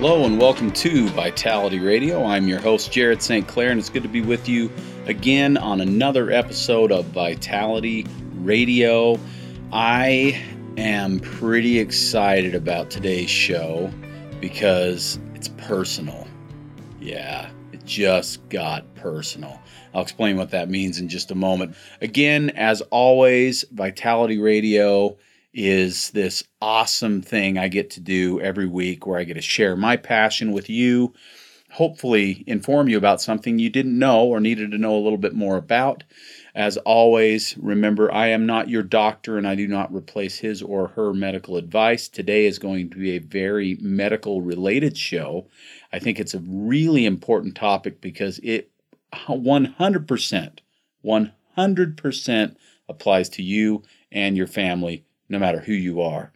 Hello and welcome to Vitality Radio. I'm your host, Jared St. Clair, and it's good to be with you again on another episode of Vitality Radio. I am pretty excited about today's show because it's personal. Yeah, it just got personal. I'll explain what that means in just a moment. Again, as always, Vitality Radio is this awesome thing I get to do every week where I get to share my passion with you, hopefully, inform you about something you didn't know or needed to know a little bit more about. As always, remember I am not your doctor and I do not replace his or her medical advice. Today is going to be a very medical related show. I think it's a really important topic because it 100%, 100% applies to you and your family no matter who you are.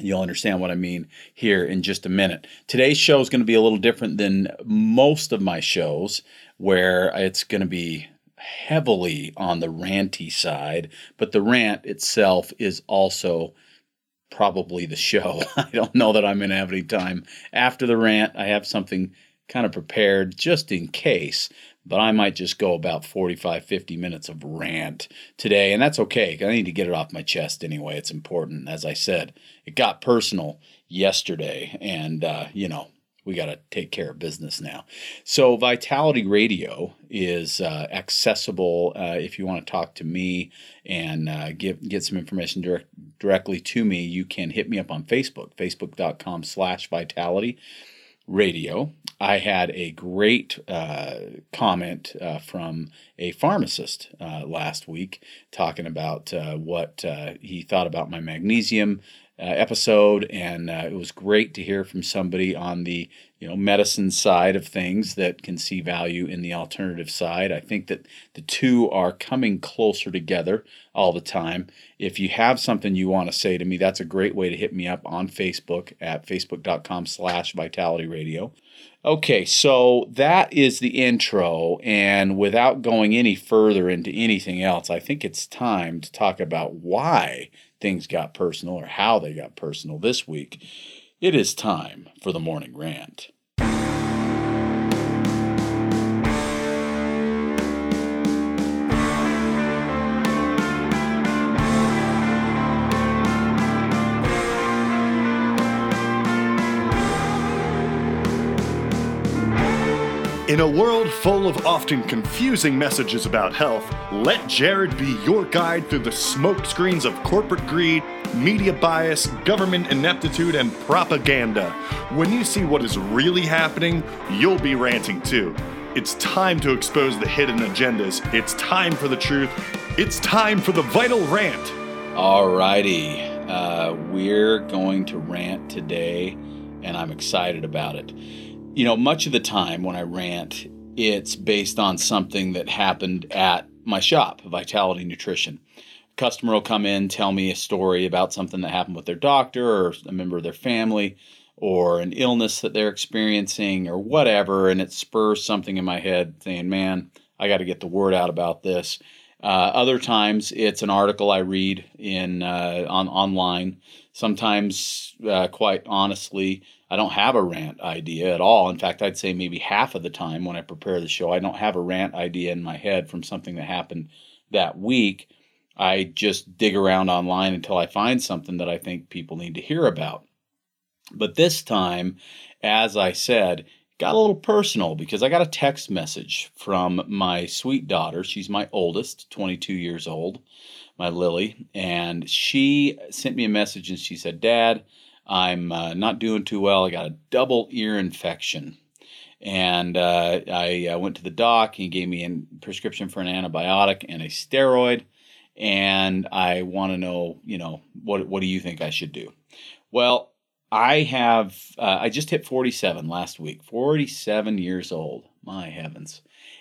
You'll understand what I mean here in just a minute. Today's show is going to be a little different than most of my shows, where it's going to be heavily on the ranty side, but the rant itself is also probably the show. I don't know that I'm going to have any time after the rant. I have something kind of prepared just in case, but I might just go about 45, 50 minutes of rant today, and that's okay. I need to get it off my chest anyway. It's important. As I said, it got personal yesterday, and, uh, you know, we got to take care of business now. So, Vitality Radio is uh, accessible uh, if you want to talk to me and uh, get get some information direct, directly to me. You can hit me up on Facebook, facebook.com/slash Vitality radio, I had a great uh, comment uh, from a pharmacist uh, last week talking about uh, what uh, he thought about my magnesium Uh, episode, and uh, it was great to hear from somebody on the you know medicine side of things that can see value in the alternative side. I think that the two are coming closer together all the time. If you have something you want to say to me, that's a great way to hit me up on Facebook at facebook.com slash vitality radio. Okay, so that is the intro, and without going any further into anything else, I think it's time to talk about why things got personal or how they got personal this week. It is time for the morning rant. In a world full of often confusing messages about health, let Jared be your guide through the smokescreens of corporate greed, media bias, government ineptitude, and propaganda. When you see what is really happening, you'll be ranting too. It's time to expose the hidden agendas. It's time for the truth. It's time for the vital rant. Alrighty, uh, we're going to rant today, and I'm excited about it you know, much of the time when I rant, it's based on something that happened at my shop, Vitality Nutrition. A customer will come in, tell me a story about something that happened with their doctor or a member of their family or an illness that they're experiencing or whatever, and it spurs something in my head saying, man, I got to get the word out about this. Uh, other times, it's an article I read in uh, on online. Sometimes, uh, quite honestly, I don't have a rant idea at all. In fact, I'd say maybe half of the time when I prepare the show, I don't have a rant idea in my head from something that happened that week. I just dig around online until I find something that I think people need to hear about. But this time, as I said, got a little personal because I got a text message from my sweet daughter. She's my oldest, 22 years old, my Lily. And she sent me a message and she said, Dad, I'm uh, not doing too well. I got a double ear infection. And uh, I uh, went to the doc. He gave me a prescription for an antibiotic and a steroid. And I want to know, you know, what, what do you think I should do? Well, I have, uh, I just hit 47 last week, 47 years old. My heavens.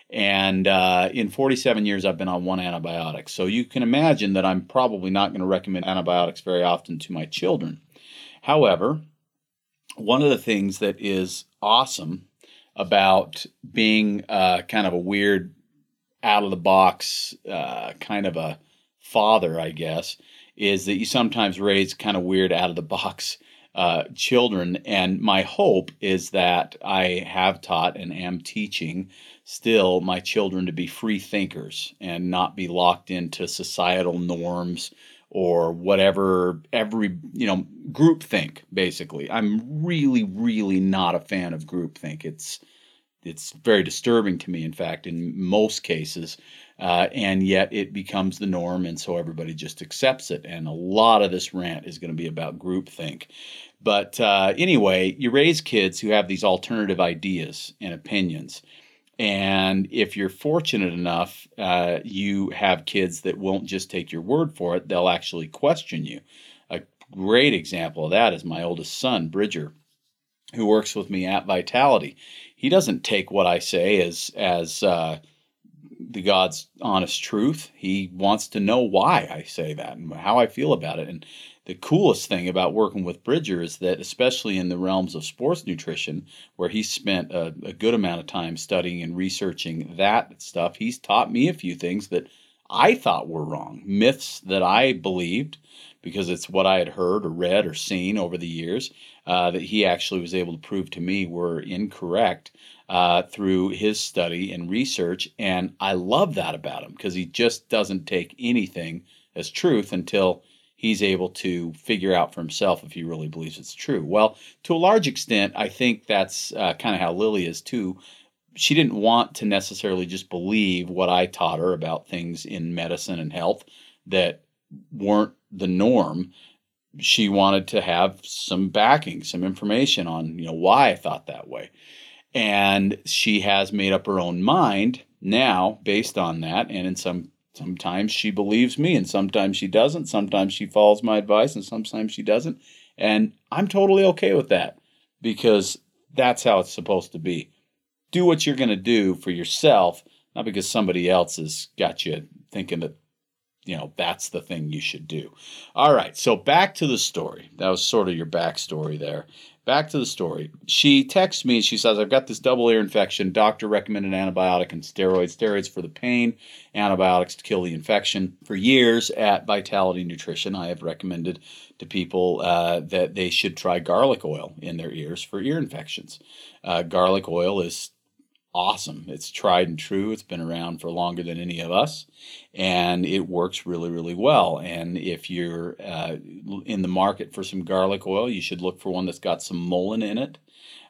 And uh, in 47 years, I've been on one antibiotic. So you can imagine that I'm probably not going to recommend antibiotics very often to my children. However, one of the things that is awesome about being uh, kind of a weird, out of the box, uh, kind of a father, I guess, is that you sometimes raise kind of weird, out of the box uh, children. And my hope is that I have taught and am teaching still my children to be free thinkers and not be locked into societal norms or whatever every you know group think basically. I'm really really not a fan of group think it's it's very disturbing to me in fact in most cases uh, and yet it becomes the norm and so everybody just accepts it and a lot of this rant is going to be about groupthink. But uh, anyway you raise kids who have these alternative ideas and opinions and if you're fortunate enough, uh, you have kids that won't just take your word for it, they'll actually question you. A great example of that is my oldest son, Bridger, who works with me at Vitality. He doesn't take what I say as, as, uh, the God's honest truth. He wants to know why I say that and how I feel about it. And the coolest thing about working with Bridger is that, especially in the realms of sports nutrition, where he spent a, a, good amount of time studying and researching that stuff, he's taught me a few things that I thought were wrong, myths that I believed because it's what I had heard or read or seen over the years uh, that he actually was able to prove to me were incorrect uh, through his study and research. And I love that about him because he just doesn't take anything as truth until he's able to figure out for himself if he really believes it's true. Well, to a large extent, I think that's uh, kind of how Lily is too. She didn't want to necessarily just believe what I taught her about things in medicine and health that weren't the norm. She wanted to have some backing, some information on, you know, why I thought that way. And she has made up her own mind now based on that. And in some sometimes she believes me and sometimes she doesn't. Sometimes she follows my advice and sometimes she doesn't. And I'm totally okay with that because that's how it's supposed to be. Do what you're going to do for yourself, not because somebody else has got you thinking that you know that's the thing you should do. All right, so back to the story. That was sort of your backstory there. Back to the story. She texts me and she says, I've got this double ear infection. Doctor recommended antibiotic and steroids. Steroids for the pain, antibiotics to kill the infection. For years at Vitality Nutrition, I have recommended to people uh, that they should try garlic oil in their ears for ear infections. Uh, garlic oil is awesome. It's tried and true. It's been around for longer than any of us, and it works really, really well. And if you're uh, in the market for some garlic oil, you should look for one that's got some mullein in it.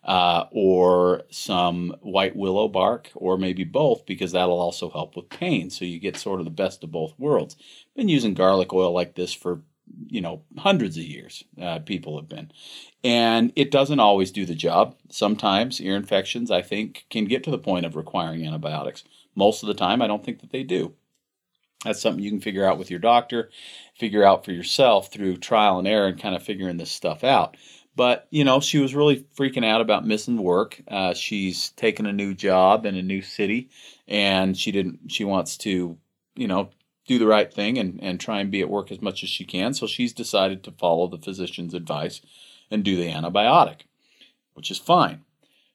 Uh, or some white willow bark, or maybe both, because that'll also help with pain. So you get sort of the best of both worlds. Been using garlic oil like this for you know hundreds of years uh, people have been. And it doesn't always do the job. Sometimes ear infections i think can get to the point of requiring antibiotics. Most of the time i don't think that they do. That's something you can figure out with your doctor figure out for yourself through trial and error and kind of figuring this stuff out. But you know she was really freaking out about missing work. Uh, she's taken a new job in a new city and she didn't she wants to you know do the right thing and, and try and be at work as much as she can. So she's decided to follow the physician's advice and do the antibiotic, which is fine.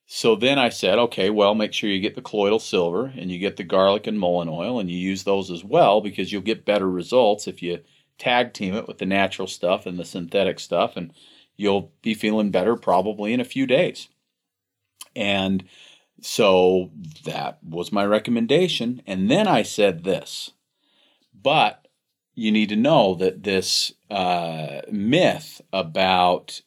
So then I said, okay, well, make sure you get the colloidal silver and you get the garlic and mullein oil and you use those as well because you'll get better results if you tag team it with the natural stuff and the synthetic stuff and you'll be feeling better probably in a few days. And so that was my recommendation. And then I said this but you need to know that this uh, myth about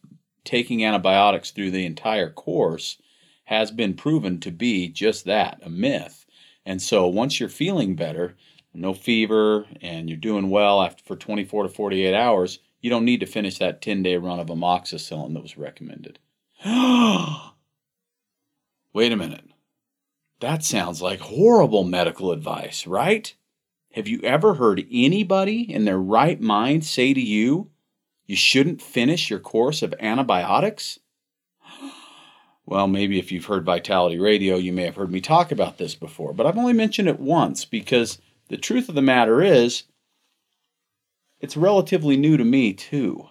taking antibiotics through the entire course has been proven to be just that a myth. And so once you're feeling better, no fever, and you're doing well after for 24 to 48 hours, you don't need to finish that 10 day run of amoxicillin that was recommended. Wait a minute. That sounds like horrible medical advice, right? Have you ever heard anybody in their right mind say to you, You shouldn't finish your course of antibiotics? Well, maybe if you've heard Vitality Radio, you may have heard me talk about this before, but I've only mentioned it once because the truth of the matter is it's relatively new to me too.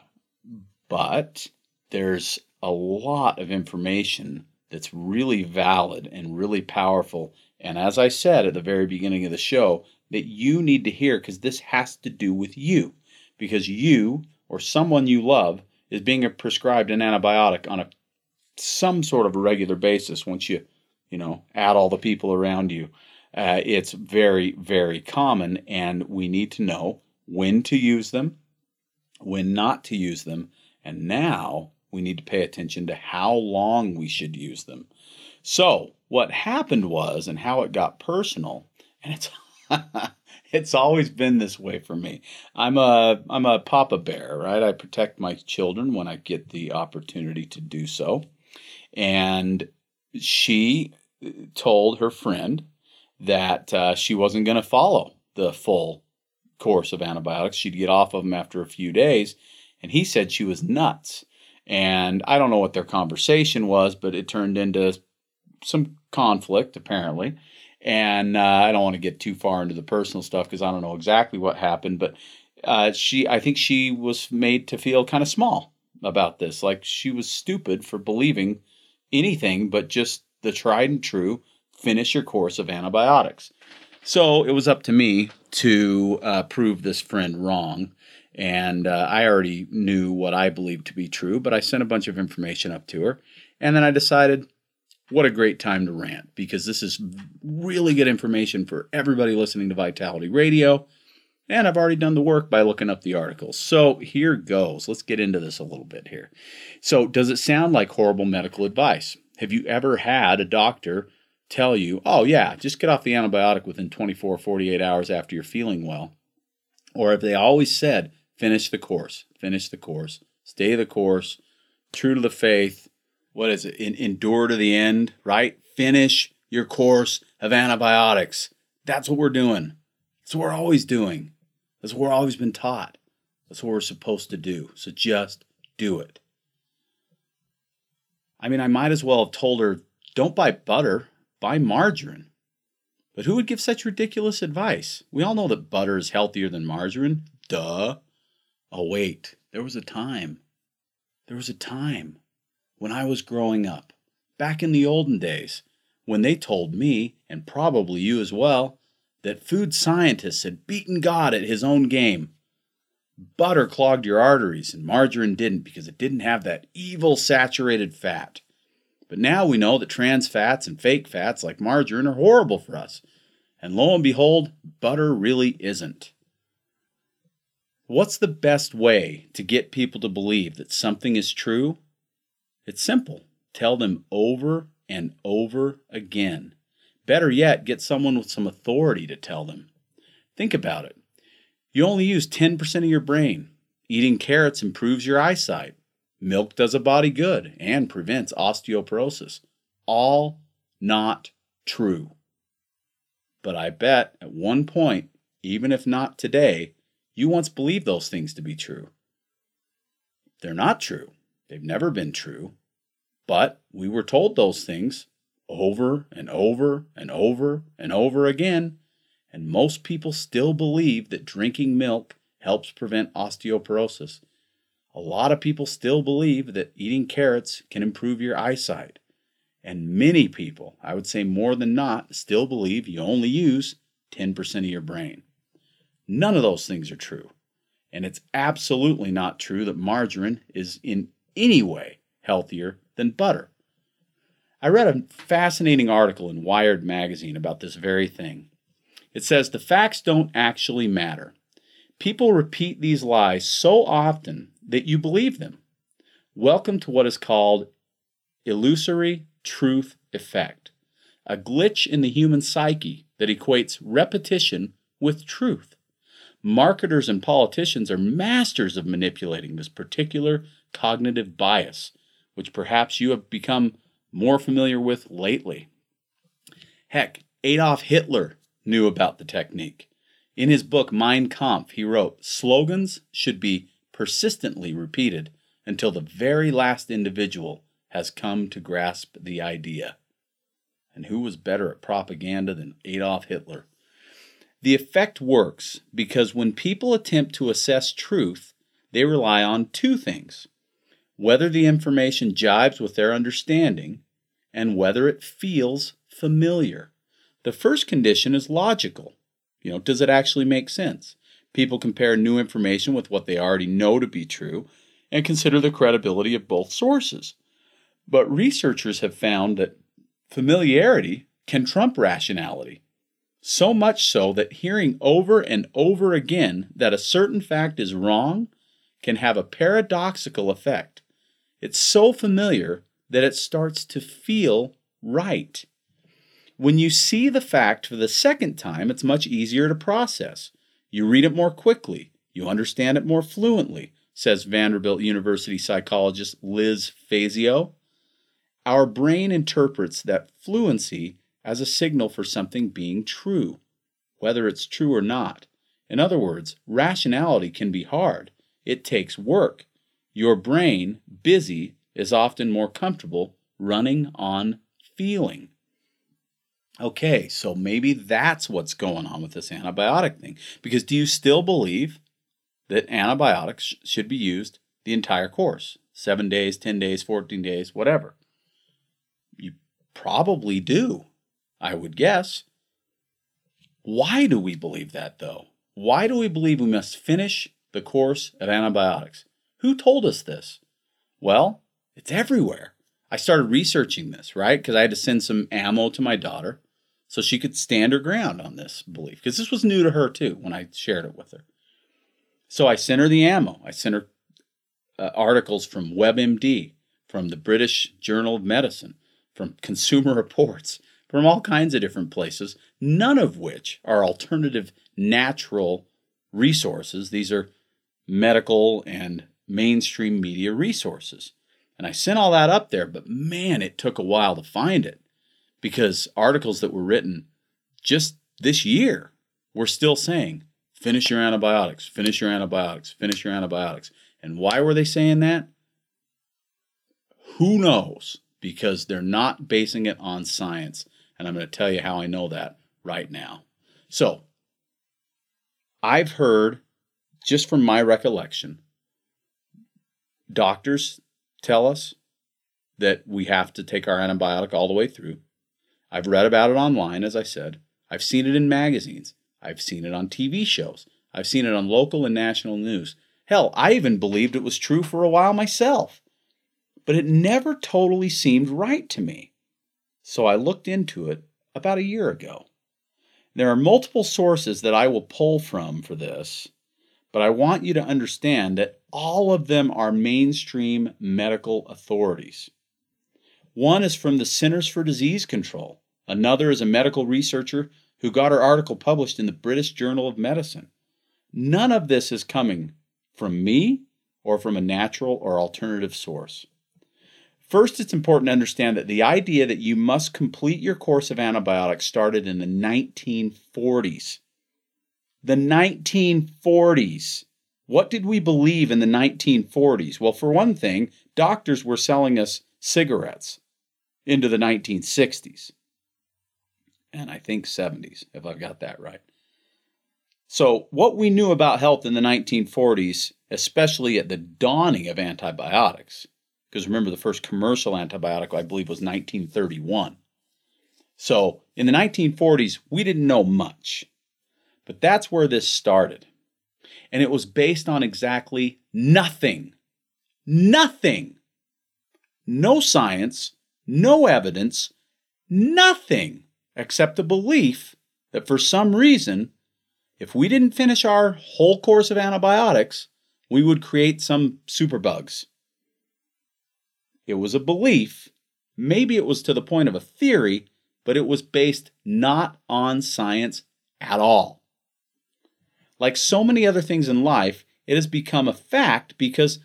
But there's a lot of information that's really valid and really powerful. And as I said at the very beginning of the show, that you need to hear because this has to do with you. Because you or someone you love is being prescribed an antibiotic on a some sort of a regular basis once you you know add all the people around you uh, it's very very common and we need to know when to use them when not to use them and now we need to pay attention to how long we should use them so what happened was and how it got personal and it's it's always been this way for me. I'm a I'm a papa bear, right? I protect my children when I get the opportunity to do so. And she told her friend that uh, she wasn't going to follow the full course of antibiotics. She'd get off of them after a few days. And he said she was nuts. And I don't know what their conversation was, but it turned into some conflict, apparently. And uh, I don't want to get too far into the personal stuff because I don't know exactly what happened. But uh, she, I think she was made to feel kind of small about this. Like she was stupid for believing anything but just the tried and true finish your course of antibiotics. So it was up to me to uh, prove this friend wrong. And uh, I already knew what I believed to be true, but I sent a bunch of information up to her. And then I decided, what a great time to rant because this is really good information for everybody listening to Vitality Radio. And I've already done the work by looking up the articles. So here goes. Let's get into this a little bit here. So, does it sound like horrible medical advice? Have you ever had a doctor tell you, oh, yeah, just get off the antibiotic within 24, 48 hours after you're feeling well? Or have they always said, finish the course, finish the course, stay the course, true to the faith? What is it? In, endure to the end, right? Finish your course of antibiotics. That's what we're doing. That's what we're always doing. That's what we're always been taught. That's what we're supposed to do. So just do it. I mean, I might as well have told her, don't buy butter, buy margarine. But who would give such ridiculous advice? We all know that butter is healthier than margarine. Duh. Oh, wait. There was a time. There was a time when I was growing up, back in the olden days, when they told me, and probably you as well, that food scientists had beaten God at his own game. Butter clogged your arteries and margarine didn't because it didn't have that evil saturated fat. But now we know that trans fats and fake fats like margarine are horrible for us. And lo and behold, butter really isn't. What's the best way to get people to believe that something is true? It's simple. Tell them over and over again. Better yet, get someone with some authority to tell them. Think about it. You only use 10% of your brain. Eating carrots improves your eyesight. Milk does a body good and prevents osteoporosis. All not true. But I bet at one point, even if not today, you once believed those things to be true. They're not true. They've never been true. But we were told those things over and over and over and over again, and most people still believe that drinking milk helps prevent osteoporosis. A lot of people still believe that eating carrots can improve your eyesight. And many people, I would say more than not, still believe you only use 10% of your brain. None of those things are true. And it's absolutely not true that margarine is in any way healthier than butter. I read a fascinating article in Wired magazine about this very thing. It says the facts don't actually matter. People repeat these lies so often that you believe them. Welcome to what is called illusory truth effect, a glitch in the human psyche that equates repetition with truth. Marketers and politicians are masters of manipulating this particular cognitive bias, which perhaps you have become more familiar with lately. Heck, Adolf Hitler knew about the technique. In his book Mein Kampf, he wrote slogans should be persistently repeated until the very last individual has come to grasp the idea. And who was better at propaganda than Adolf Hitler? The effect works because when people attempt to assess truth, they rely on two things whether the information jives with their understanding and whether it feels familiar. The first condition is logical. You know, does it actually make sense? People compare new information with what they already know to be true and consider the credibility of both sources. But researchers have found that familiarity can trump rationality. So much so that hearing over and over again that a certain fact is wrong can have a paradoxical effect. It's so familiar that it starts to feel right. When you see the fact for the second time, it's much easier to process. You read it more quickly, you understand it more fluently, says Vanderbilt University psychologist Liz Fazio. Our brain interprets that fluency as a signal for something being true, whether it's true or not. In other words, rationality can be hard. It takes work. Your brain, busy, is often more comfortable running on feeling. Okay, so maybe that's what's going on with this antibiotic thing. Because do you still believe that antibiotics should be used the entire course? Seven days, 10 days, 14 days, whatever. You probably do, I would guess. Why do we believe that, though? Why do we believe we must finish the course of antibiotics? Who told us this? Well, it's everywhere. I started researching this, right? Because I had to send some ammo to my daughter so she could stand her ground on this belief. Because this was new to her too when I shared it with her. So I sent her the ammo. I sent her uh, articles from WebMD, from the British Journal of Medicine, from Consumer Reports, from all kinds of different places, none of which are alternative natural resources. These are medical and mainstream media resources. And I sent all that up there, but man, it took a while to find it because articles that were written just this year were still saying, finish your antibiotics, finish your antibiotics, finish your antibiotics. And why were they saying that? Who knows? Because they're not basing it on science. And I'm going to tell you how I know that right now. So, I've heard, just from my recollection, doctors tell us that we have to take our antibiotic all the way through. I've read about it online, as I said. I've seen it in magazines. I've seen it on TV shows. I've seen it on local and national news. Hell, I even believed it was true for a while myself. But it never totally seemed right to me. So I looked into it about a year ago. There are multiple sources that I will pull from for this, but I want you to understand that all of them are mainstream medical authorities. One is from the Centers for Disease Control, another is a medical researcher who got her article published in the British Journal of Medicine. None of this is coming from me or from a natural or alternative source. First, it's important to understand that the idea that you must complete your course of antibiotics started in the 1940s. The 1940s. What did we believe in the 1940s? Well, for one thing, doctors were selling us cigarettes into the 1960s. And I think 70s, if I've got that right. So, what we knew about health in the 1940s, especially at the dawning of antibiotics, because remember the first commercial antibiotic, I believe, was 1931. So, in the 1940s, we didn't know much. But that's where this started and it was based on exactly nothing. Nothing. No science, no evidence, nothing except the belief that for some reason, if we didn't finish our whole course of antibiotics, we would create some superbugs. It was a belief. Maybe it was to the point of a theory, but it was based not on science at all. Like so many other things in life, it has become a fact because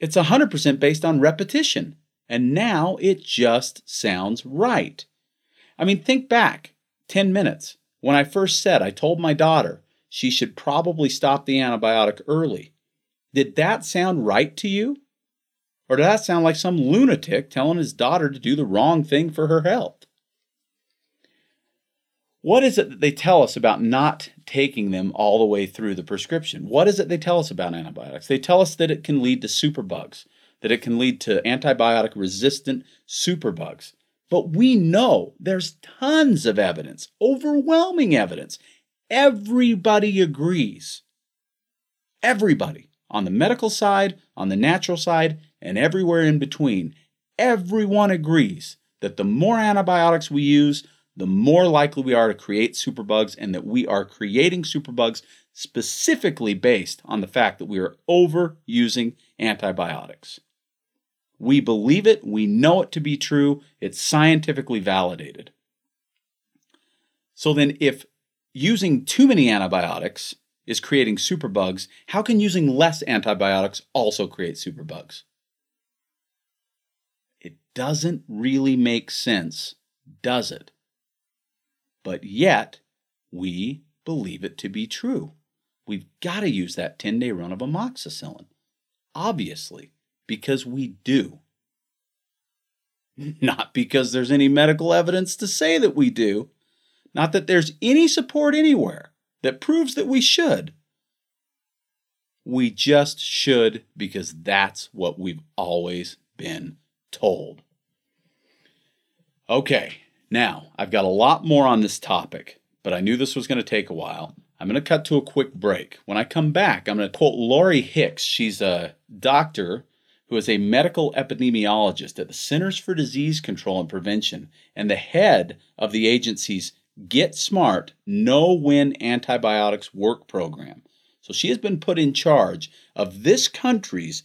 it's 100% based on repetition. And now it just sounds right. I mean, think back 10 minutes. When I first said I told my daughter she should probably stop the antibiotic early. Did that sound right to you? Or did that sound like some lunatic telling his daughter to do the wrong thing for her health? What is it that they tell us about not taking them all the way through the prescription? What is it they tell us about antibiotics? They tell us that it can lead to superbugs, that it can lead to antibiotic resistant superbugs. But we know there's tons of evidence, overwhelming evidence. Everybody agrees. Everybody on the medical side, on the natural side, and everywhere in between, everyone agrees that the more antibiotics we use, the more likely we are to create superbugs, and that we are creating superbugs specifically based on the fact that we are overusing antibiotics. We believe it, we know it to be true, it's scientifically validated. So then, if using too many antibiotics is creating superbugs, how can using less antibiotics also create superbugs? It doesn't really make sense, does it? But yet, we believe it to be true. We've got to use that 10 day run of amoxicillin. Obviously, because we do. Not because there's any medical evidence to say that we do. Not that there's any support anywhere that proves that we should. We just should because that's what we've always been told. Okay, now I've got a lot more on this topic, but I knew this was going to take a while. I'm going to cut to a quick break. When I come back, I'm going to quote Lauri Hicks. She's a doctor who is a medical epidemiologist at the Centers for Disease Control and Prevention and the head of the agency's Get Smart Know When Antibiotics Work program. So she has been put in charge of this country's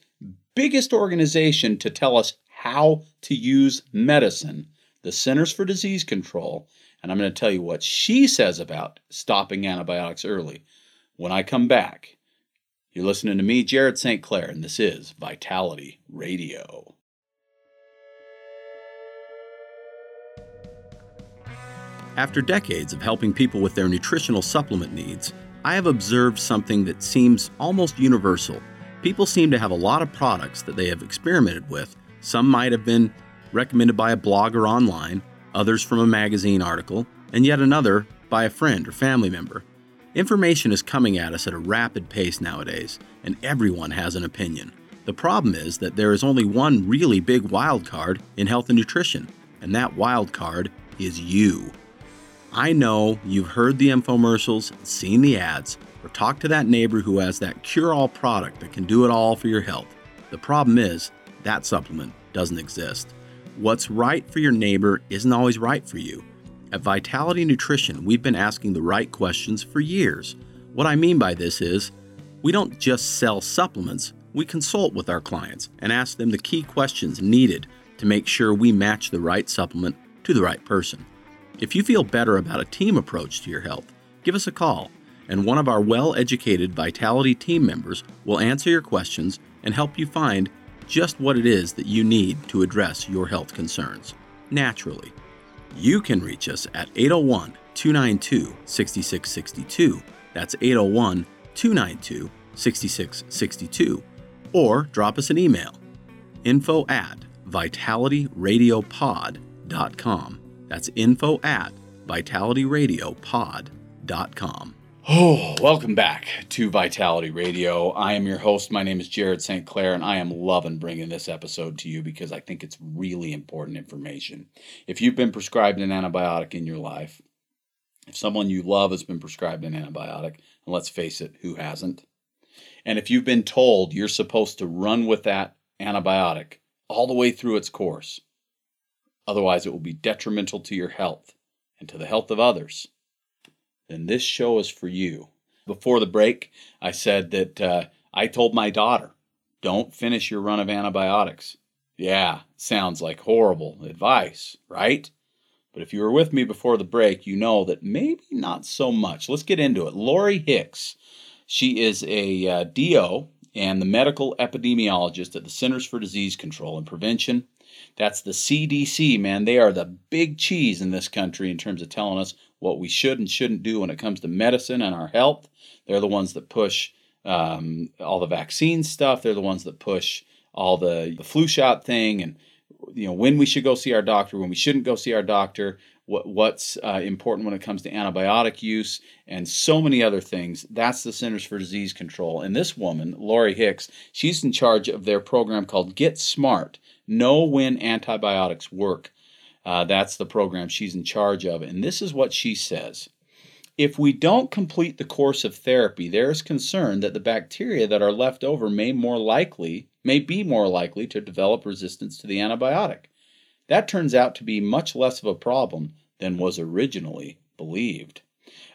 biggest organization to tell us how to use medicine, the Centers for Disease Control. And I'm going to tell you what she says about stopping antibiotics early when I come back. You're listening to me, Jared St. Clair, and this is Vitality Radio. After decades of helping people with their nutritional supplement needs, I have observed something that seems almost universal. People seem to have a lot of products that they have experimented with. Some might have been recommended by a blogger online, others from a magazine article, and yet another by a friend or family member. Information is coming at us at a rapid pace nowadays, and everyone has an opinion. The problem is that there is only one really big wild card in health and nutrition, and that wild card is you. I know you've heard the infomercials, seen the ads, or talked to that neighbor who has that cure all product that can do it all for your health. The problem is, that supplement doesn't exist. What's right for your neighbor isn't always right for you. At Vitality Nutrition, we've been asking the right questions for years. What I mean by this is, we don't just sell supplements, we consult with our clients and ask them the key questions needed to make sure we match the right supplement to the right person. If you feel better about a team approach to your health, give us a call, and one of our well educated Vitality team members will answer your questions and help you find just what it is that you need to address your health concerns naturally. You can reach us at 801 292 6662. That's 801 292 6662. Or drop us an email info at vitalityradiopod.com. That's info at vitalityradiopod.com. Oh, welcome back to Vitality Radio. I am your host. My name is Jared St. Clair, and I am loving bringing this episode to you because I think it's really important information. If you've been prescribed an antibiotic in your life, if someone you love has been prescribed an antibiotic, and let's face it, who hasn't? And if you've been told you're supposed to run with that antibiotic all the way through its course, otherwise it will be detrimental to your health and to the health of others then this show is for you. Before the break, I said that uh, I told my daughter, don't finish your run of antibiotics. Yeah, sounds like horrible advice, right? But if you were with me before the break, you know that maybe not so much. Let's get into it. Lauri Hicks, she is a uh, DO and the medical epidemiologist at the Centers for Disease Control and Prevention. That's the CDC, man. They are the big cheese in this country in terms of telling us what we should and shouldn't do when it comes to medicine and our health. They're the ones that push um, all the vaccine stuff. They're the ones that push all the, the flu shot thing and you know when we should go see our doctor, when we shouldn't go see our doctor, what what's uh, important when it comes to antibiotic use, and so many other things. That's the Centers for Disease Control. And this woman, Lauri Hicks, she's in charge of their program called Get Smart. Know when antibiotics work. Uh, that's the program she's in charge of. And this is what she says. If we don't complete the course of therapy, there is concern that the bacteria that are left over may more likely may be more likely to develop resistance to the antibiotic. That turns out to be much less of a problem than was originally believed.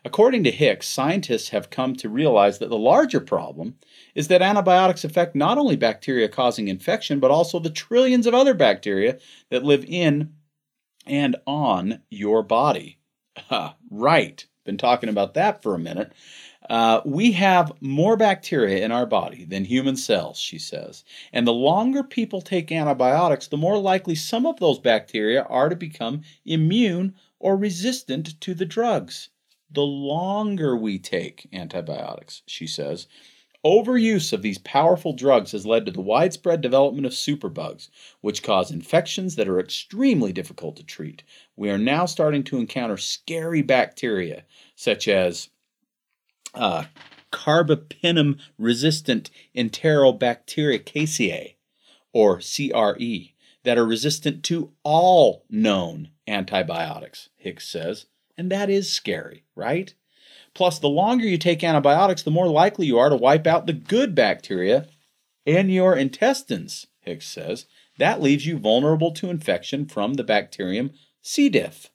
According to Hicks, scientists have come to realize that the larger problem is that antibiotics affect not only bacteria causing infection, but also the trillions of other bacteria that live in and on your body. right been talking about that for a minute. Uh, we have more bacteria in our body than human cells, she says. And the longer people take antibiotics, the more likely some of those bacteria are to become immune or resistant to the drugs. The longer we take antibiotics, she says, Overuse of these powerful drugs has led to the widespread development of superbugs, which cause infections that are extremely difficult to treat. We are now starting to encounter scary bacteria, such as uh, carbapenem resistant enterobacteriaceae, or CRE, that are resistant to all known antibiotics, Hicks says. And that is scary, right? Plus, the longer you take antibiotics, the more likely you are to wipe out the good bacteria in your intestines, Hicks says. That leaves you vulnerable to infection from the bacterium C. diff,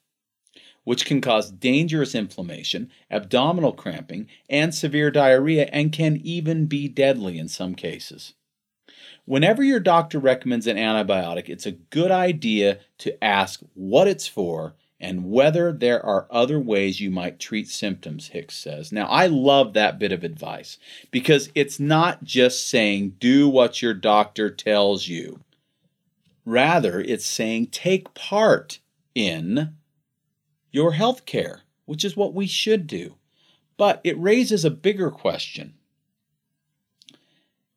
which can cause dangerous inflammation, abdominal cramping, and severe diarrhea, and can even be deadly in some cases. Whenever your doctor recommends an antibiotic, it's a good idea to ask what it's for and whether there are other ways you might treat symptoms, Hicks says. Now, I love that bit of advice because it's not just saying do what your doctor tells you. Rather, it's saying take part in your health care, which is what we should do. But it raises a bigger question.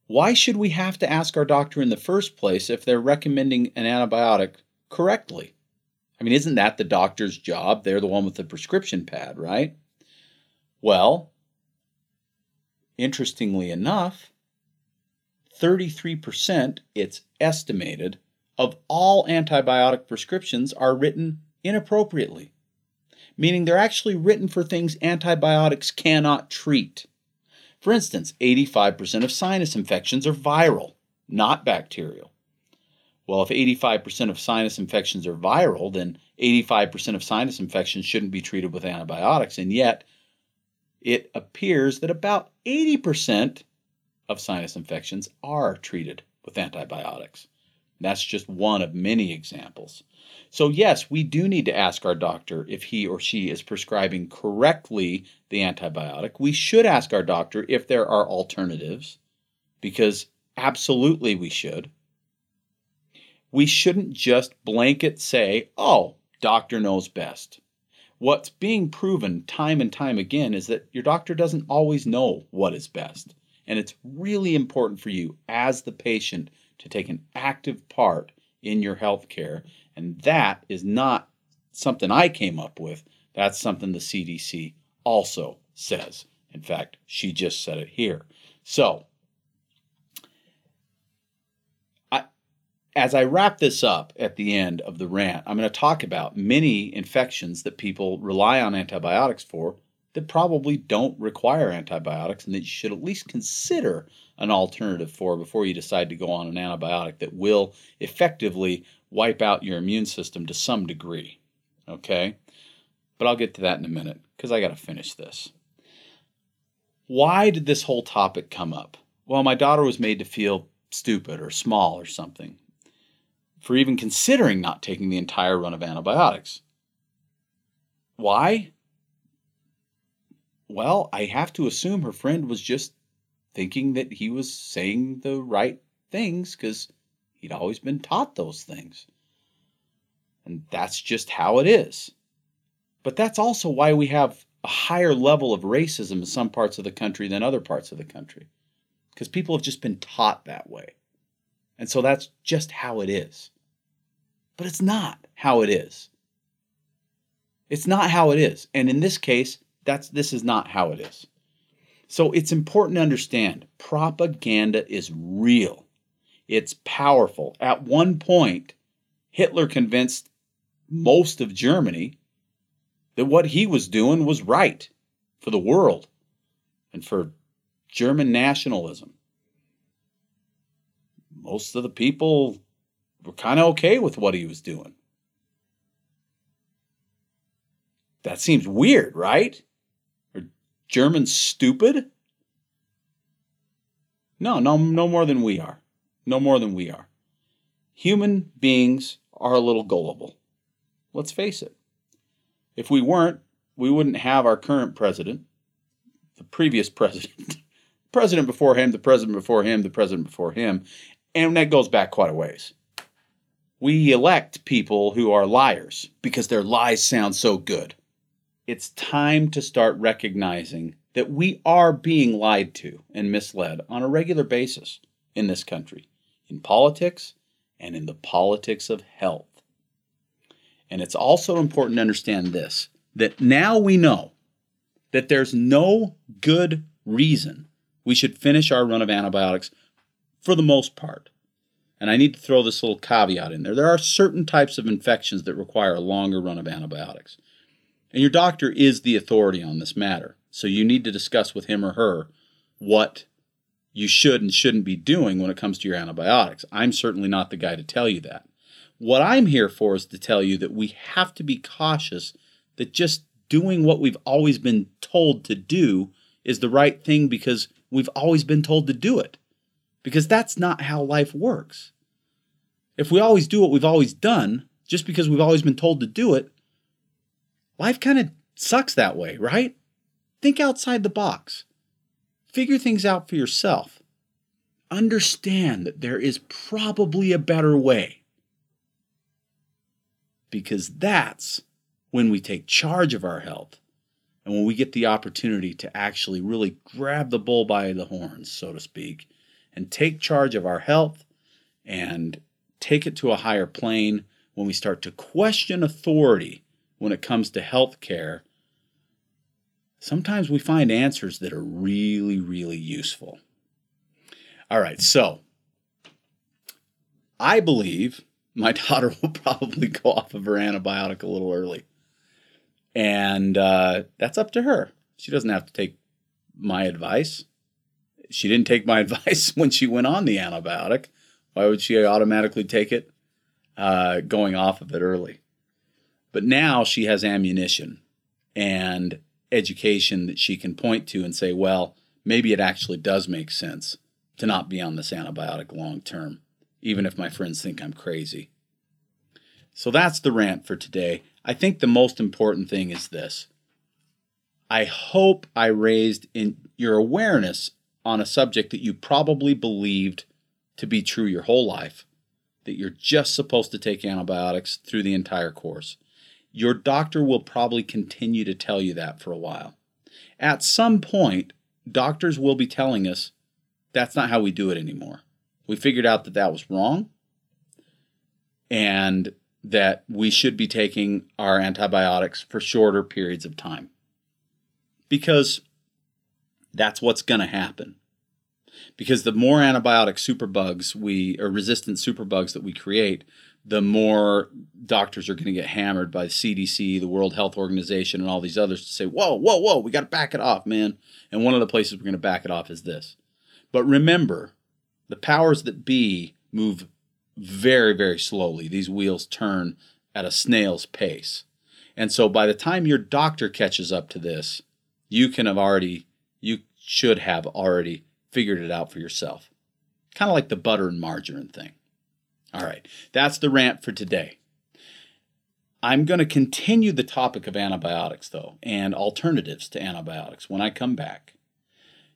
Why should we have to ask our doctor in the first place if they're recommending an antibiotic correctly? I mean, isn't that the doctor's job? They're the one with the prescription pad, right? Well, interestingly enough, 33%, it's estimated, of all antibiotic prescriptions are written inappropriately, meaning they're actually written for things antibiotics cannot treat. For instance, 85% of sinus infections are viral, not bacterial. Well, if 85% of sinus infections are viral, then 85% of sinus infections shouldn't be treated with antibiotics. And yet, it appears that about 80% of sinus infections are treated with antibiotics. That's just one of many examples. So, yes, we do need to ask our doctor if he or she is prescribing correctly the antibiotic. We should ask our doctor if there are alternatives, because absolutely we should we shouldn't just blanket say, oh, doctor knows best. What's being proven time and time again is that your doctor doesn't always know what is best. And it's really important for you as the patient to take an active part in your health care. And that is not something I came up with. That's something the CDC also says. In fact, she just said it here. So, as I wrap this up at the end of the rant, I'm going to talk about many infections that people rely on antibiotics for that probably don't require antibiotics and that you should at least consider an alternative for before you decide to go on an antibiotic that will effectively wipe out your immune system to some degree. Okay? But I'll get to that in a minute because I got to finish this. Why did this whole topic come up? Well, my daughter was made to feel stupid or small or something for even considering not taking the entire run of antibiotics. Why? Well, I have to assume her friend was just thinking that he was saying the right things because he'd always been taught those things. And that's just how it is. But that's also why we have a higher level of racism in some parts of the country than other parts of the country. because people have just been taught that way. And so that's just how it is. But it's not how it is. It's not how it is. And in this case, that's this is not how it is. So it's important to understand propaganda is real. It's powerful. At one point, Hitler convinced most of Germany that what he was doing was right for the world and for German nationalism. Most of the people were kind of okay with what he was doing. That seems weird, right? Are Germans stupid? No, no, no more than we are. No more than we are. Human beings are a little gullible. Let's face it. If we weren't, we wouldn't have our current president, the previous president, president before him, the president before him, the president before him, and that goes back quite a ways. We elect people who are liars because their lies sound so good. It's time to start recognizing that we are being lied to and misled on a regular basis in this country, in politics and in the politics of health. And it's also important to understand this that now we know that there's no good reason we should finish our run of antibiotics for the most part. And I need to throw this little caveat in there. There are certain types of infections that require a longer run of antibiotics. And your doctor is the authority on this matter. So you need to discuss with him or her what you should and shouldn't be doing when it comes to your antibiotics. I'm certainly not the guy to tell you that. What I'm here for is to tell you that we have to be cautious that just doing what we've always been told to do is the right thing because we've always been told to do it. Because that's not how life works. If we always do what we've always done, just because we've always been told to do it, life kind of sucks that way, right? Think outside the box. Figure things out for yourself. Understand that there is probably a better way. Because that's when we take charge of our health and when we get the opportunity to actually really grab the bull by the horns, so to speak, and take charge of our health and take it to a higher plane when we start to question authority when it comes to health care sometimes we find answers that are really, really useful. All right, so I believe my daughter will probably go off of her antibiotic a little early. And uh, that's up to her. She doesn't have to take my advice. She didn't take my advice when she went on the antibiotic. Why would she automatically take it uh, going off of it early? But now she has ammunition. And education that she can point to and say, well, maybe it actually does make sense to not be on this antibiotic long term, even if my friends think I'm crazy. So that's the rant for today. I think the most important thing is this. I hope I raised in your awareness on a subject that you probably believed to be true your whole life that you're just supposed to take antibiotics through the entire course. Your doctor will probably continue to tell you that for a while. At some point, doctors will be telling us that's not how we do it anymore. We figured out that that was wrong and that we should be taking our antibiotics for shorter periods of time. Because that's what's going to happen. Because the more antibiotic superbugs we or resistant superbugs that we create, the more doctors are going to get hammered by the CDC, the World Health Organization, and all these others to say, whoa, whoa, whoa, we got to back it off, man. And one of the places we're going to back it off is this. But remember, the powers that be move very, very slowly. These wheels turn at a snail's pace. And so by the time your doctor catches up to this, you can have already, you should have already figured it out for yourself. Kind of like the butter and margarine thing. All right, that's the rant for today. I'm going to continue the topic of antibiotics, though, and alternatives to antibiotics when I come back.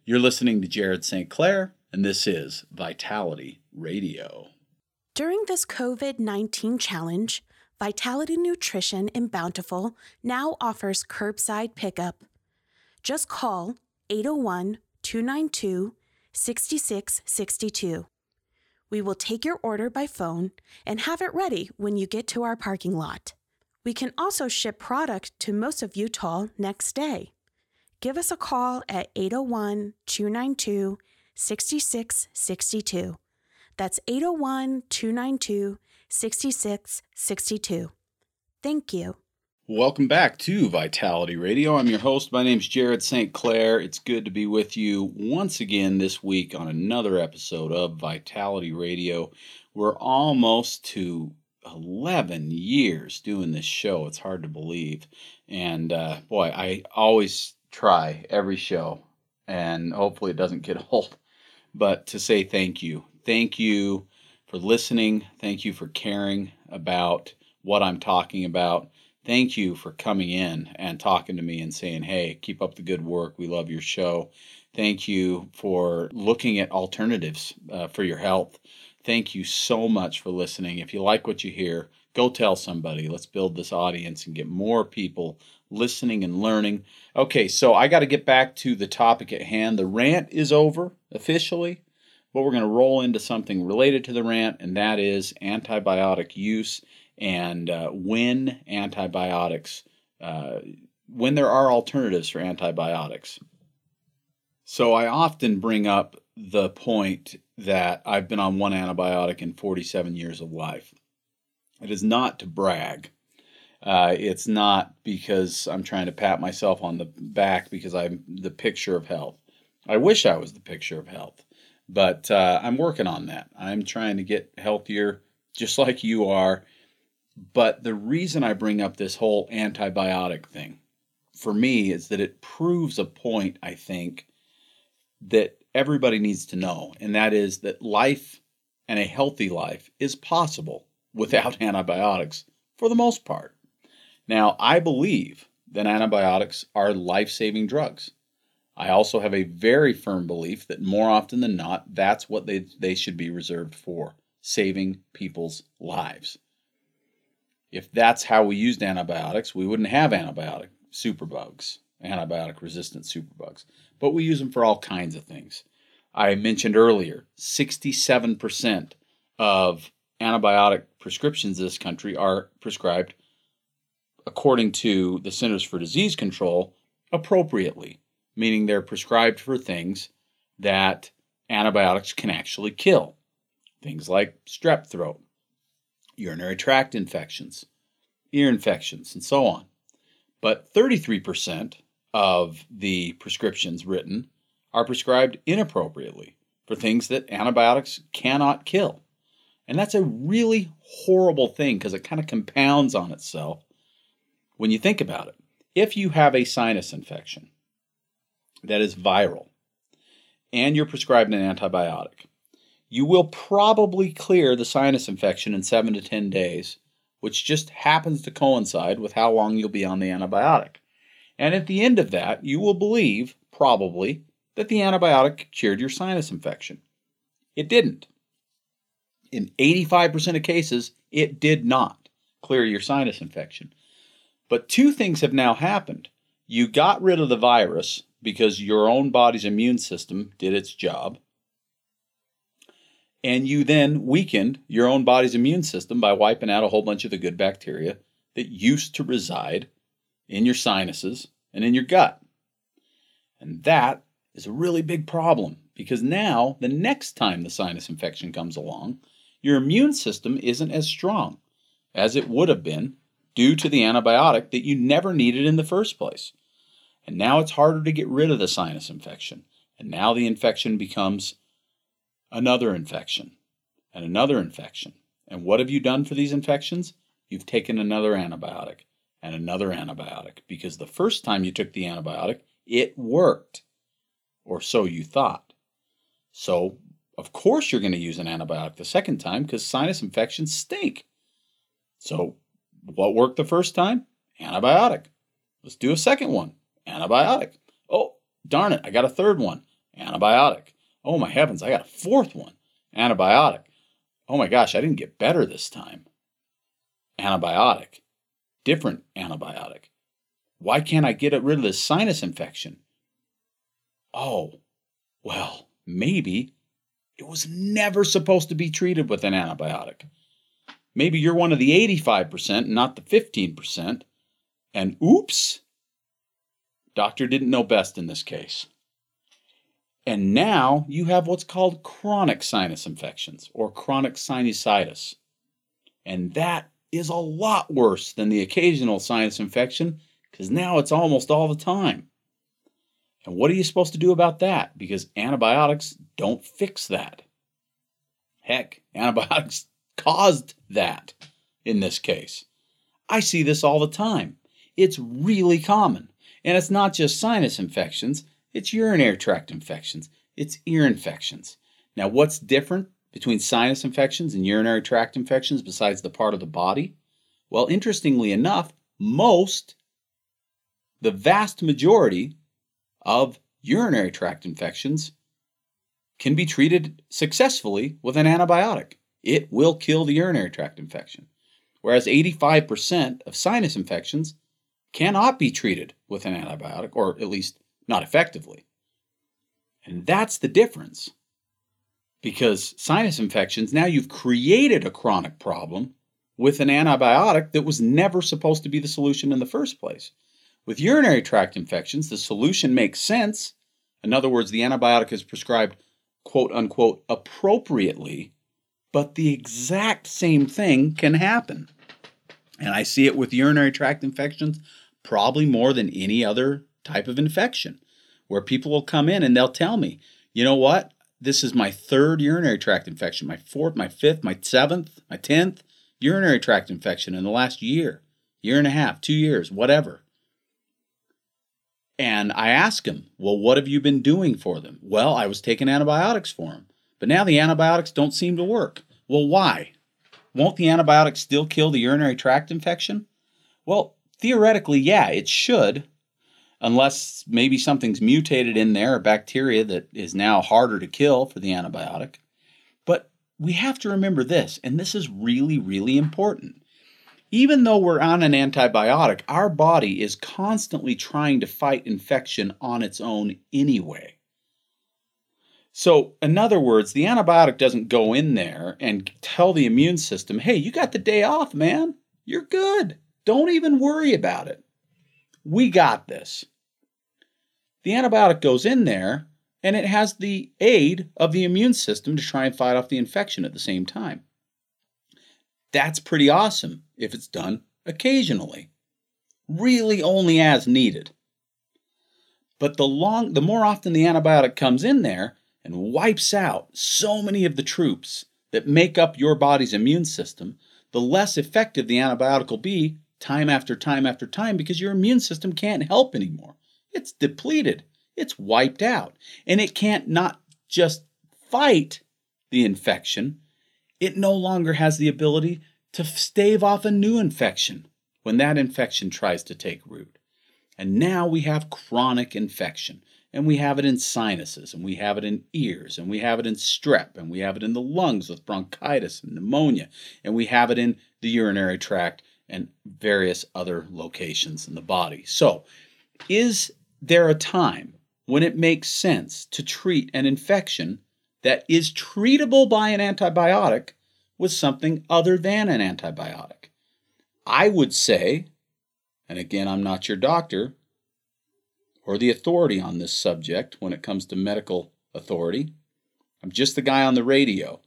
You're listening to Jared St. Clair, and this is Vitality Radio. During this COVID 19 challenge, Vitality Nutrition in Bountiful now offers curbside pickup. Just call 801 292 6662. We will take your order by phone and have it ready when you get to our parking lot. We can also ship product to most of Utah next day. Give us a call at 801 292 6662. That's 801 292 6662. Thank you. Welcome back to Vitality Radio. I'm your host. My name's Jared St. Clair. It's good to be with you once again this week on another episode of Vitality Radio. We're almost to 11 years doing this show. It's hard to believe. And uh, boy, I always try every show, and hopefully it doesn't get old, but to say thank you. Thank you for listening. Thank you for caring about what I'm talking about thank you for coming in and talking to me and saying, hey, keep up the good work. We love your show. Thank you for looking at alternatives uh, for your health. Thank you so much for listening. If you like what you hear, go tell somebody. Let's build this audience and get more people listening and learning. Okay, so I got to get back to the topic at hand. The rant is over officially, but we're going to roll into something related to the rant, and that is antibiotic use and uh, when antibiotics, uh, when there are alternatives for antibiotics. So I often bring up the point that I've been on one antibiotic in 47 years of life. It is not to brag. Uh, it's not because I'm trying to pat myself on the back because I'm the picture of health. I wish I was the picture of health, but uh, I'm working on that. I'm trying to get healthier, just like you are, but the reason I bring up this whole antibiotic thing for me is that it proves a point, I think, that everybody needs to know, and that is that life and a healthy life is possible without antibiotics for the most part. Now, I believe that antibiotics are life saving drugs. I also have a very firm belief that more often than not, that's what they, they should be reserved for saving people's lives. If that's how we used antibiotics, we wouldn't have antibiotic superbugs, antibiotic resistant superbugs. But we use them for all kinds of things. I mentioned earlier 67% of antibiotic prescriptions in this country are prescribed according to the Centers for Disease Control appropriately, meaning they're prescribed for things that antibiotics can actually kill. Things like strep throat, urinary tract infections, ear infections, and so on. But 33% of the prescriptions written are prescribed inappropriately for things that antibiotics cannot kill. And that's a really horrible thing because it kind of compounds on itself when you think about it. If you have a sinus infection that is viral and you're prescribed an antibiotic, you will probably clear the sinus infection in seven to 10 days, which just happens to coincide with how long you'll be on the antibiotic. And at the end of that, you will believe, probably, that the antibiotic cured your sinus infection. It didn't. In 85% of cases, it did not clear your sinus infection. But two things have now happened. You got rid of the virus because your own body's immune system did its job and you then weakened your own body's immune system by wiping out a whole bunch of the good bacteria that used to reside in your sinuses and in your gut. And that is a really big problem because now, the next time the sinus infection comes along, your immune system isn't as strong as it would have been due to the antibiotic that you never needed in the first place. And now it's harder to get rid of the sinus infection. And now the infection becomes another infection, and another infection. And what have you done for these infections? You've taken another antibiotic and another antibiotic because the first time you took the antibiotic, it worked, or so you thought. So, of course, you're going to use an antibiotic the second time because sinus infections stink. So, what worked the first time? Antibiotic. Let's do a second one. Antibiotic. Oh, darn it, I got a third one. Antibiotic. Oh my heavens, I got a fourth one. Antibiotic. Oh my gosh, I didn't get better this time. Antibiotic. Different antibiotic. Why can't I get rid of this sinus infection? Oh, well, maybe it was never supposed to be treated with an antibiotic. Maybe you're one of the 85%, not the 15%, and oops, doctor didn't know best in this case. And now you have what's called chronic sinus infections or chronic sinusitis. And that is a lot worse than the occasional sinus infection because now it's almost all the time. And what are you supposed to do about that? Because antibiotics don't fix that. Heck, antibiotics caused that in this case. I see this all the time. It's really common. And it's not just sinus infections, it's urinary tract infections, it's ear infections. Now, what's different between sinus infections and urinary tract infections besides the part of the body? Well, interestingly enough, most, the vast majority of urinary tract infections can be treated successfully with an antibiotic. It will kill the urinary tract infection. Whereas 85% of sinus infections cannot be treated with an antibiotic, or at least not effectively. And that's the difference. Because sinus infections, now you've created a chronic problem with an antibiotic that was never supposed to be the solution in the first place. With urinary tract infections, the solution makes sense. In other words, the antibiotic is prescribed quote unquote appropriately, but the exact same thing can happen. And I see it with urinary tract infections probably more than any other type of infection, where people will come in and they'll tell me, you know what? This is my third urinary tract infection, my fourth, my fifth, my seventh, my tenth urinary tract infection in the last year, year and a half, two years, whatever. And I ask them, well, what have you been doing for them? Well, I was taking antibiotics for them, but now the antibiotics don't seem to work. Well, why? Won't the antibiotics still kill the urinary tract infection? Well, theoretically, yeah, it should, unless maybe something's mutated in there, a bacteria that is now harder to kill for the antibiotic. But we have to remember this, and this is really, really important. Even though we're on an antibiotic, our body is constantly trying to fight infection on its own anyway. So, in other words, the antibiotic doesn't go in there and tell the immune system, hey, you got the day off, man. You're good. Don't even worry about it. We got this. The antibiotic goes in there and it has the aid of the immune system to try and fight off the infection at the same time. That's pretty awesome if it's done occasionally, really only as needed. But the long the more often the antibiotic comes in there and wipes out so many of the troops that make up your body's immune system, the less effective the antibiotic will be time after time after time because your immune system can't help anymore. It's depleted, it's wiped out, and it can't not just fight the infection, it no longer has the ability to stave off a new infection when that infection tries to take root. And now we have chronic infection. And we have it in sinuses, and we have it in ears, and we have it in strep, and we have it in the lungs with bronchitis and pneumonia, and we have it in the urinary tract and various other locations in the body. So, is there a time when it makes sense to treat an infection that is treatable by an antibiotic with something other than an antibiotic? I would say, and again, I'm not your doctor or the authority on this subject when it comes to medical authority, I'm just the guy on the radio.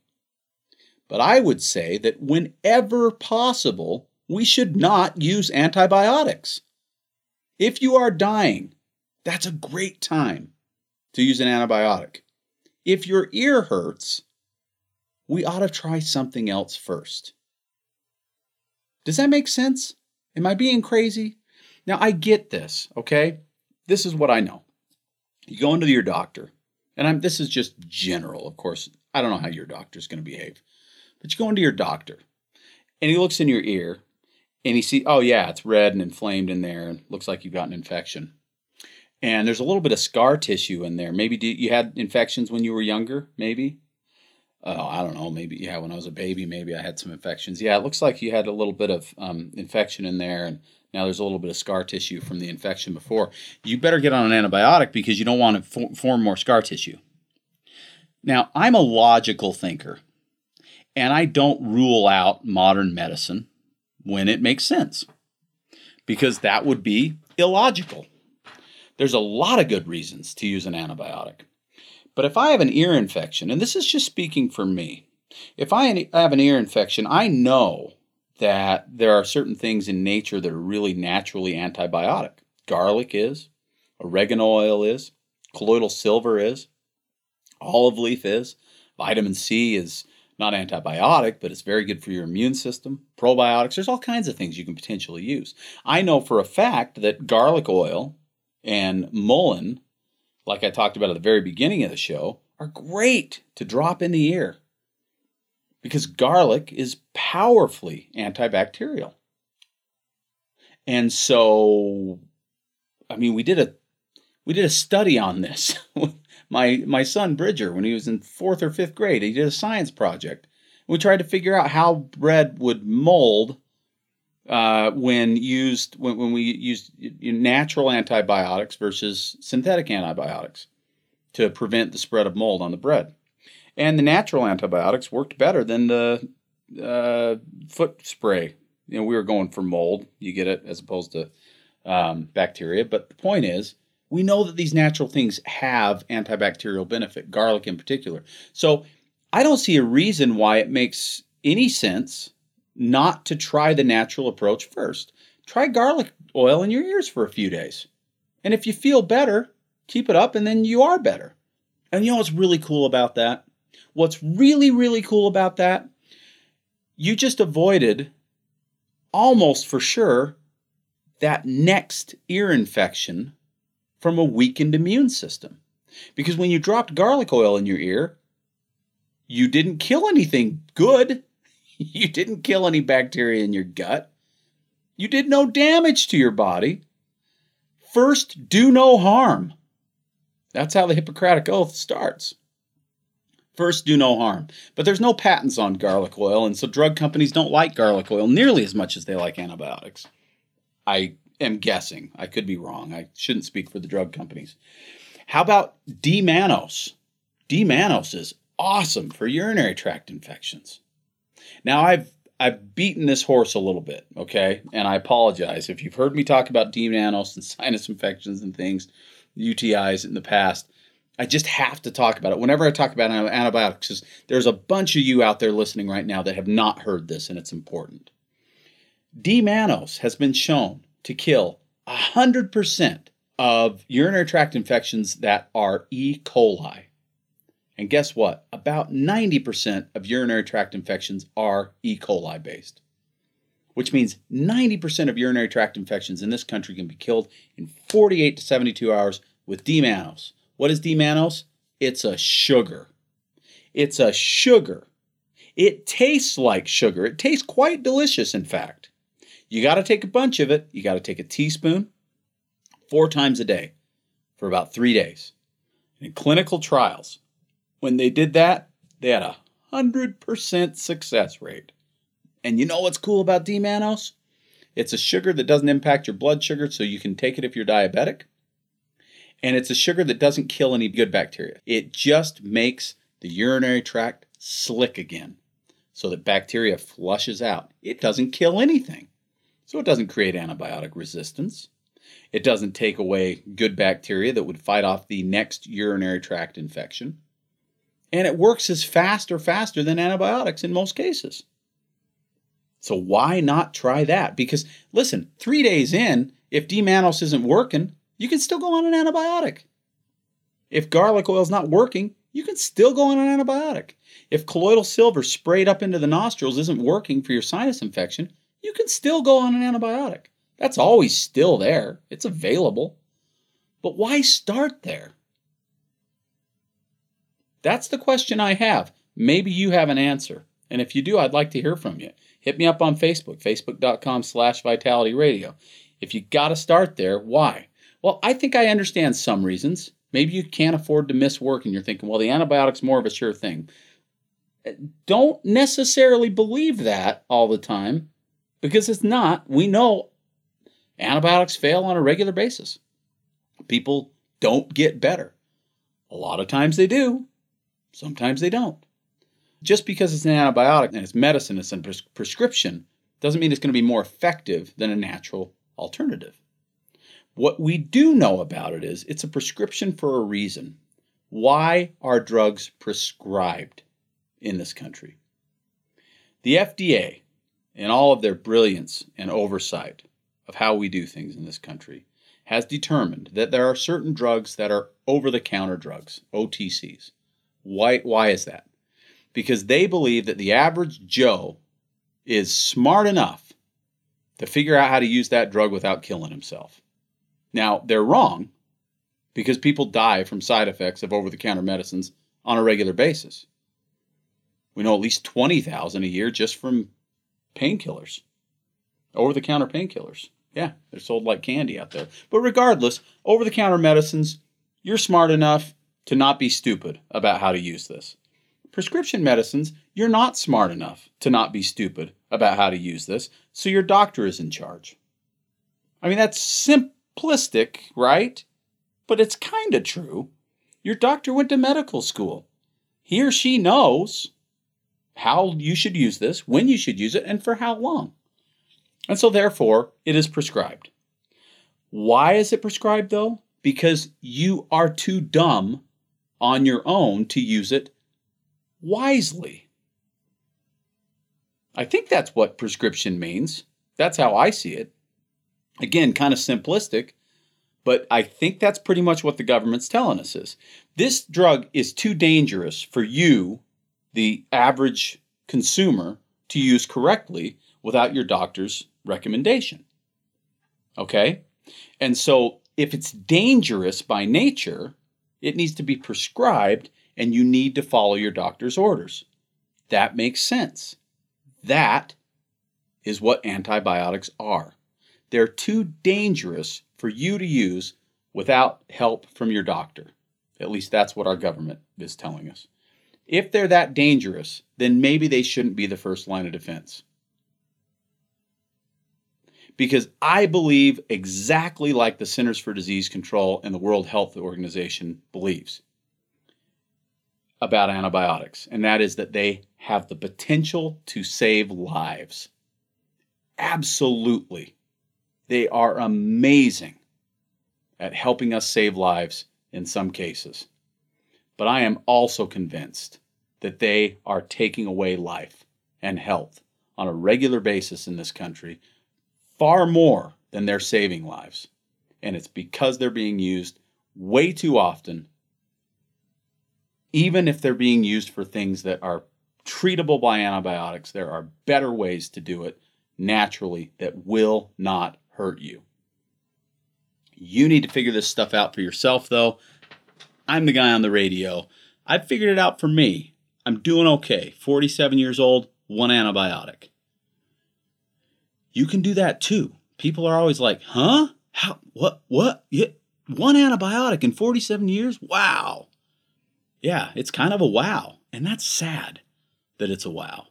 But I would say that whenever possible, we should not use antibiotics. If you are dying, that's a great time to use an antibiotic. If your ear hurts, we ought to try something else first. Does that make sense? Am I being crazy? Now, I get this, okay? This is what I know. You go into your doctor, and I'm, this is just general, of course. I don't know how your doctor's going to behave, but you go into your doctor, and he looks in your ear, and he sees, oh yeah, it's red and inflamed in there, and looks like you've got an infection. And there's a little bit of scar tissue in there. Maybe you had infections when you were younger. Maybe. Oh, I don't know. Maybe yeah. When I was a baby, maybe I had some infections. Yeah, it looks like you had a little bit of um, infection in there, and now there's a little bit of scar tissue from the infection before. You better get on an antibiotic because you don't want to form more scar tissue. Now, I'm a logical thinker, and I don't rule out modern medicine when it makes sense because that would be illogical. There's a lot of good reasons to use an antibiotic. But if I have an ear infection, and this is just speaking for me, if I have an ear infection, I know that there are certain things in nature that are really naturally antibiotic. Garlic is, oregano oil is, colloidal silver is, olive leaf is, vitamin C is not antibiotic, but it's very good for your immune system. Probiotics, there's all kinds of things you can potentially use. I know for a fact that garlic oil and mullein, like I talked about at the very beginning of the show, are great to drop in the ear because garlic is powerfully antibacterial. And so, I mean, we did a we did a study on this my my son Bridger when he was in fourth or fifth grade. He did a science project. We tried to figure out how bread would mold uh, when used when, when we used natural antibiotics versus synthetic antibiotics to prevent the spread of mold on the bread. And the natural antibiotics worked better than the uh, foot spray. You know, we were going for mold. You get it as opposed to um, bacteria. But the point is, we know that these natural things have antibacterial benefit, garlic in particular. So I don't see a reason why it makes any sense not to try the natural approach first. Try garlic oil in your ears for a few days. And if you feel better, keep it up and then you are better. And you know what's really cool about that? What's really, really cool about that? You just avoided almost for sure that next ear infection from a weakened immune system. Because when you dropped garlic oil in your ear, you didn't kill anything good. You didn't kill any bacteria in your gut. You did no damage to your body. First, do no harm. That's how the Hippocratic Oath starts. First, do no harm. But there's no patents on garlic oil, and so drug companies don't like garlic oil nearly as much as they like antibiotics. I am guessing. I could be wrong. I shouldn't speak for the drug companies. How about D-mannose? D-mannose is awesome for urinary tract infections. Now I've I've beaten this horse a little bit, okay? And I apologize if you've heard me talk about D-mannose and sinus infections and things, UTIs in the past. I just have to talk about it. Whenever I talk about antibiotics, there's a bunch of you out there listening right now that have not heard this, and it's important. D-mannose has been shown to kill 100% of urinary tract infections that are E. coli. And guess what? About 90% of urinary tract infections are E. coli based, which means 90% of urinary tract infections in this country can be killed in 48 to 72 hours with D-mannose. What is D-mannose? It's a sugar. It's a sugar. It tastes like sugar. It tastes quite delicious, in fact. You got to take a bunch of it. You got to take a teaspoon four times a day for about three days. In clinical trials, when they did that, they had a 100% success rate. And you know what's cool about D-mannose? It's a sugar that doesn't impact your blood sugar, so you can take it if you're diabetic. And it's a sugar that doesn't kill any good bacteria. It just makes the urinary tract slick again so that bacteria flushes out. It doesn't kill anything. So it doesn't create antibiotic resistance. It doesn't take away good bacteria that would fight off the next urinary tract infection. And it works as fast or faster than antibiotics in most cases. So why not try that? Because listen, three days in, if D-mannose isn't working, you can still go on an antibiotic. If garlic oil is not working, you can still go on an antibiotic. If colloidal silver sprayed up into the nostrils isn't working for your sinus infection, you can still go on an antibiotic. That's always still there, it's available. But why start there? That's the question I have. Maybe you have an answer. And if you do, I'd like to hear from you. Hit me up on Facebook, facebook.com slash vitality radio. If you got to start there, why? Well, I think I understand some reasons. Maybe you can't afford to miss work and you're thinking, well, the antibiotic's more of a sure thing. Don't necessarily believe that all the time because it's not. We know antibiotics fail on a regular basis. People don't get better. A lot of times they do, Sometimes they don't. Just because it's an antibiotic and it's medicine, it's a pres- prescription, doesn't mean it's going to be more effective than a natural alternative. What we do know about it is it's a prescription for a reason. Why are drugs prescribed in this country? The FDA, in all of their brilliance and oversight of how we do things in this country, has determined that there are certain drugs that are over the counter drugs, OTCs. Why, why is that? Because they believe that the average Joe is smart enough to figure out how to use that drug without killing himself. Now, they're wrong because people die from side effects of over the counter medicines on a regular basis. We know at least 20,000 a year just from painkillers, over the counter painkillers. Yeah, they're sold like candy out there. But regardless, over the counter medicines, you're smart enough to not be stupid about how to use this. Prescription medicines, you're not smart enough to not be stupid about how to use this, so your doctor is in charge. I mean, that's simplistic, right? But it's kind of true. Your doctor went to medical school. He or she knows how you should use this, when you should use it, and for how long. And so, therefore, it is prescribed. Why is it prescribed, though? Because you are too dumb on your own to use it wisely. I think that's what prescription means. That's how I see it. Again, kind of simplistic, but I think that's pretty much what the government's telling us is. This drug is too dangerous for you, the average consumer, to use correctly without your doctor's recommendation. Okay? And so if it's dangerous by nature, it needs to be prescribed and you need to follow your doctor's orders. That makes sense. That is what antibiotics are. They're too dangerous for you to use without help from your doctor. At least that's what our government is telling us. If they're that dangerous, then maybe they shouldn't be the first line of defense because I believe exactly like the Centers for Disease Control and the World Health Organization believes about antibiotics, and that is that they have the potential to save lives. Absolutely. They are amazing at helping us save lives in some cases. But I am also convinced that they are taking away life and health on a regular basis in this country far more than they're saving lives. And it's because they're being used way too often, even if they're being used for things that are treatable by antibiotics. There are better ways to do it naturally that will not hurt you. You need to figure this stuff out for yourself, though. I'm the guy on the radio. I figured it out for me. I'm doing okay. 47 years old, one antibiotic. You can do that too. People are always like, huh? How, what, what? Yeah, one antibiotic in 47 years? Wow. Yeah, it's kind of a wow. And that's sad that it's a wow.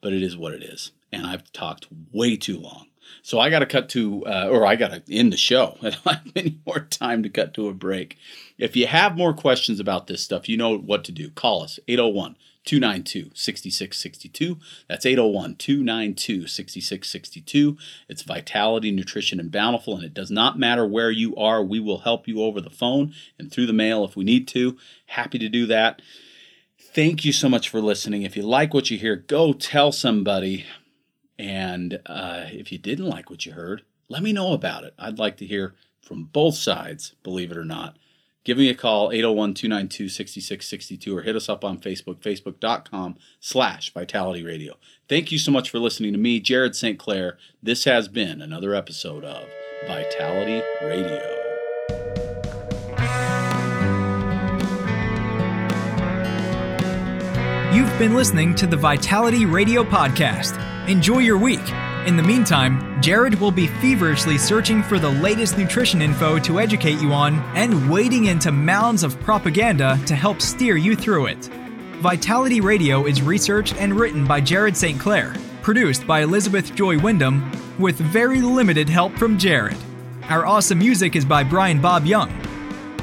But it is what it is. And I've talked way too long. So I got to cut to, uh, or I got to end the show. I don't have any more time to cut to a break. If you have more questions about this stuff, you know what to do. Call us 801 292 6662. That's 801 292 6662. It's Vitality, Nutrition, and Bountiful, and it does not matter where you are. We will help you over the phone and through the mail if we need to. Happy to do that. Thank you so much for listening. If you like what you hear, go tell somebody. And uh, if you didn't like what you heard, let me know about it. I'd like to hear from both sides, believe it or not give me a call 801-292-6662 or hit us up on facebook facebook.com slash vitality radio thank you so much for listening to me jared st clair this has been another episode of vitality radio You've been listening to the Vitality Radio Podcast. Enjoy your week. In the meantime, Jared will be feverishly searching for the latest nutrition info to educate you on and wading into mounds of propaganda to help steer you through it. Vitality Radio is researched and written by Jared St. Clair, produced by Elizabeth Joy Wyndham, with very limited help from Jared. Our awesome music is by Brian Bob Young.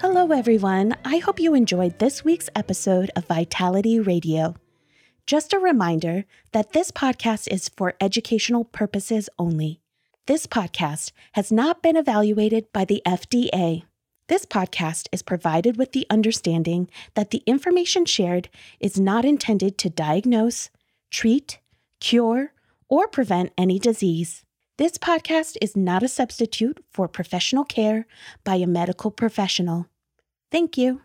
Hello, everyone. I hope you enjoyed this week's episode of Vitality Radio. Just a reminder that this podcast is for educational purposes only. This podcast has not been evaluated by the FDA. This podcast is provided with the understanding that the information shared is not intended to diagnose, treat, cure, or prevent any disease. This podcast is not a substitute for professional care by a medical professional. Thank you.